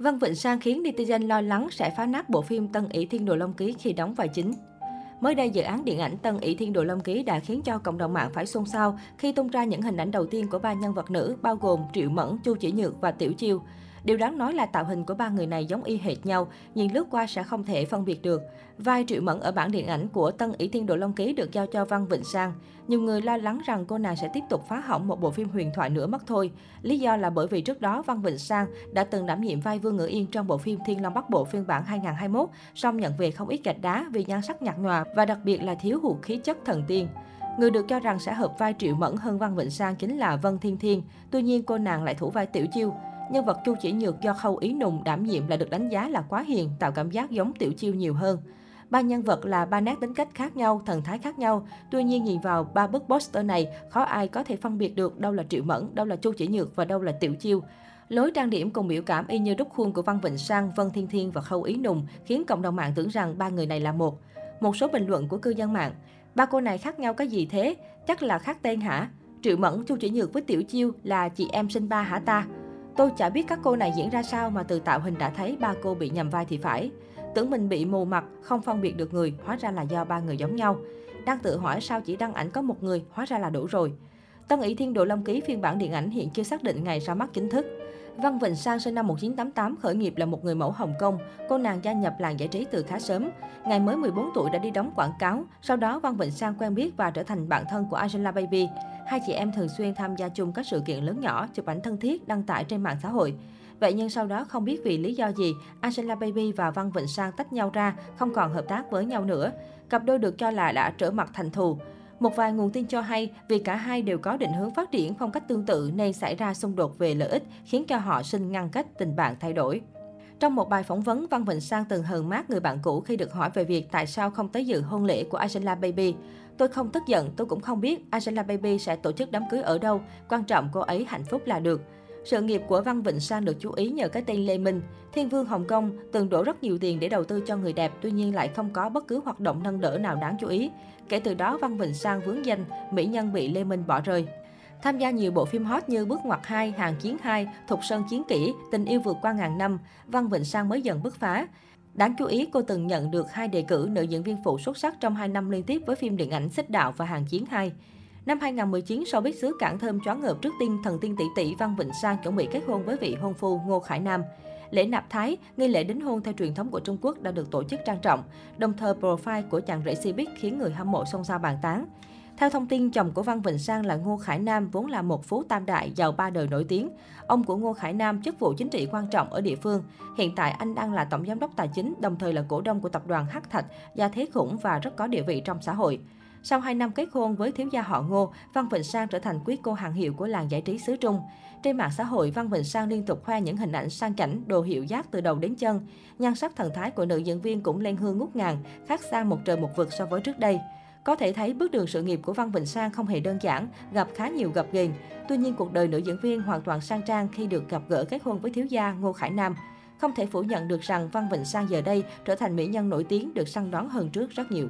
Văn Vịnh Sang khiến netizen lo lắng sẽ phá nát bộ phim Tân ỷ Thiên Đồ Long Ký khi đóng vai chính. Mới đây, dự án điện ảnh Tân ỷ Thiên Đồ Long Ký đã khiến cho cộng đồng mạng phải xôn xao khi tung ra những hình ảnh đầu tiên của ba nhân vật nữ bao gồm Triệu Mẫn, Chu Chỉ Nhược và Tiểu Chiêu. Điều đáng nói là tạo hình của ba người này giống y hệt nhau, nhìn lướt qua sẽ không thể phân biệt được. Vai Triệu Mẫn ở bản điện ảnh của Tân ỷ Thiên Độ Long Ký được giao cho Văn Vịnh Sang. Nhiều người lo lắng rằng cô nàng sẽ tiếp tục phá hỏng một bộ phim huyền thoại nữa mất thôi. Lý do là bởi vì trước đó Văn Vịnh Sang đã từng đảm nhiệm vai Vương Ngữ Yên trong bộ phim Thiên Long Bắc Bộ phiên bản 2021, song nhận về không ít gạch đá vì nhan sắc nhạt nhòa và đặc biệt là thiếu hụt khí chất thần tiên. Người được cho rằng sẽ hợp vai Triệu Mẫn hơn Văn Vịnh Sang chính là Vân Thiên Thiên, tuy nhiên cô nàng lại thủ vai Tiểu Chiêu. Nhân vật Chu Chỉ Nhược do Khâu Ý Nùng đảm nhiệm là được đánh giá là quá hiền, tạo cảm giác giống Tiểu Chiêu nhiều hơn. Ba nhân vật là ba nét tính cách khác nhau, thần thái khác nhau. Tuy nhiên nhìn vào ba bức poster này, khó ai có thể phân biệt được đâu là Triệu Mẫn, đâu là Chu Chỉ Nhược và đâu là Tiểu Chiêu. Lối trang điểm cùng biểu cảm y như đúc khuôn của Văn Vịnh Sang, Vân Thiên Thiên và Khâu Ý Nùng khiến cộng đồng mạng tưởng rằng ba người này là một. Một số bình luận của cư dân mạng, ba cô này khác nhau cái gì thế? Chắc là khác tên hả? Triệu Mẫn, Chu Chỉ Nhược với Tiểu Chiêu là chị em sinh ba hả ta? Tôi chả biết các cô này diễn ra sao mà từ tạo hình đã thấy ba cô bị nhầm vai thì phải. Tưởng mình bị mù mặt, không phân biệt được người, hóa ra là do ba người giống nhau. Đang tự hỏi sao chỉ đăng ảnh có một người, hóa ra là đủ rồi. Tân ỷ Thiên Độ Long Ký phiên bản điện ảnh hiện chưa xác định ngày ra mắt chính thức. Văn Vịnh Sang sinh năm 1988, khởi nghiệp là một người mẫu Hồng Kông. Cô nàng gia nhập làng giải trí từ khá sớm. Ngày mới 14 tuổi đã đi đóng quảng cáo. Sau đó, Văn Vịnh Sang quen biết và trở thành bạn thân của Angelababy. Hai chị em thường xuyên tham gia chung các sự kiện lớn nhỏ, chụp ảnh thân thiết, đăng tải trên mạng xã hội. Vậy nhưng sau đó không biết vì lý do gì, Angelababy và Văn Vịnh Sang tách nhau ra, không còn hợp tác với nhau nữa. Cặp đôi được cho là đã trở mặt thành thù. Một vài nguồn tin cho hay vì cả hai đều có định hướng phát triển phong cách tương tự nên xảy ra xung đột về lợi ích, khiến cho họ sinh ngăn cách tình bạn thay đổi. Trong một bài phỏng vấn, Văn Vịnh Sang từng hờn mát người bạn cũ khi được hỏi về việc tại sao không tới dự hôn lễ của Angela Baby. Tôi không tức giận, tôi cũng không biết Angela Baby sẽ tổ chức đám cưới ở đâu, quan trọng cô ấy hạnh phúc là được. Sự nghiệp của Văn Vịnh Sang được chú ý nhờ cái tên Lê Minh. Thiên vương Hồng Kông từng đổ rất nhiều tiền để đầu tư cho người đẹp, tuy nhiên lại không có bất cứ hoạt động nâng đỡ nào đáng chú ý. Kể từ đó, Văn Vịnh Sang vướng danh, mỹ nhân bị Lê Minh bỏ rơi. Tham gia nhiều bộ phim hot như Bước ngoặt 2, Hàng chiến 2, Thục Sơn chiến kỹ, Tình yêu vượt qua ngàn năm, Văn Vịnh Sang mới dần bứt phá. Đáng chú ý, cô từng nhận được hai đề cử nữ diễn viên phụ xuất sắc trong hai năm liên tiếp với phim điện ảnh Xích Đạo và Hàng Chiến 2. Năm 2019, sau biết xứ cảng thơm choáng ngợp trước tin thần tiên tỷ tỷ Văn Vịnh Sang chuẩn bị kết hôn với vị hôn phu Ngô Khải Nam. Lễ nạp thái, nghi lễ đính hôn theo truyền thống của Trung Quốc đã được tổ chức trang trọng. Đồng thời profile của chàng rể Cbiz khiến người hâm mộ xôn xao bàn tán. Theo thông tin, chồng của Văn Vịnh Sang là Ngô Khải Nam vốn là một phú tam đại giàu ba đời nổi tiếng. Ông của Ngô Khải Nam chức vụ chính trị quan trọng ở địa phương. Hiện tại anh đang là tổng giám đốc tài chính, đồng thời là cổ đông của tập đoàn Hắc Thạch, gia thế khủng và rất có địa vị trong xã hội. Sau 2 năm kết hôn với thiếu gia họ Ngô, Văn Vịnh Sang trở thành quý cô hàng hiệu của làng giải trí xứ Trung. Trên mạng xã hội, Văn Vịnh Sang liên tục khoe những hình ảnh sang chảnh, đồ hiệu giác từ đầu đến chân. Nhan sắc thần thái của nữ diễn viên cũng lên hương ngút ngàn, khác xa một trời một vực so với trước đây. Có thể thấy bước đường sự nghiệp của Văn Vịnh Sang không hề đơn giản, gặp khá nhiều gặp ghềnh. Tuy nhiên cuộc đời nữ diễn viên hoàn toàn sang trang khi được gặp gỡ kết hôn với thiếu gia Ngô Khải Nam. Không thể phủ nhận được rằng Văn Vịnh Sang giờ đây trở thành mỹ nhân nổi tiếng được săn đón hơn trước rất nhiều.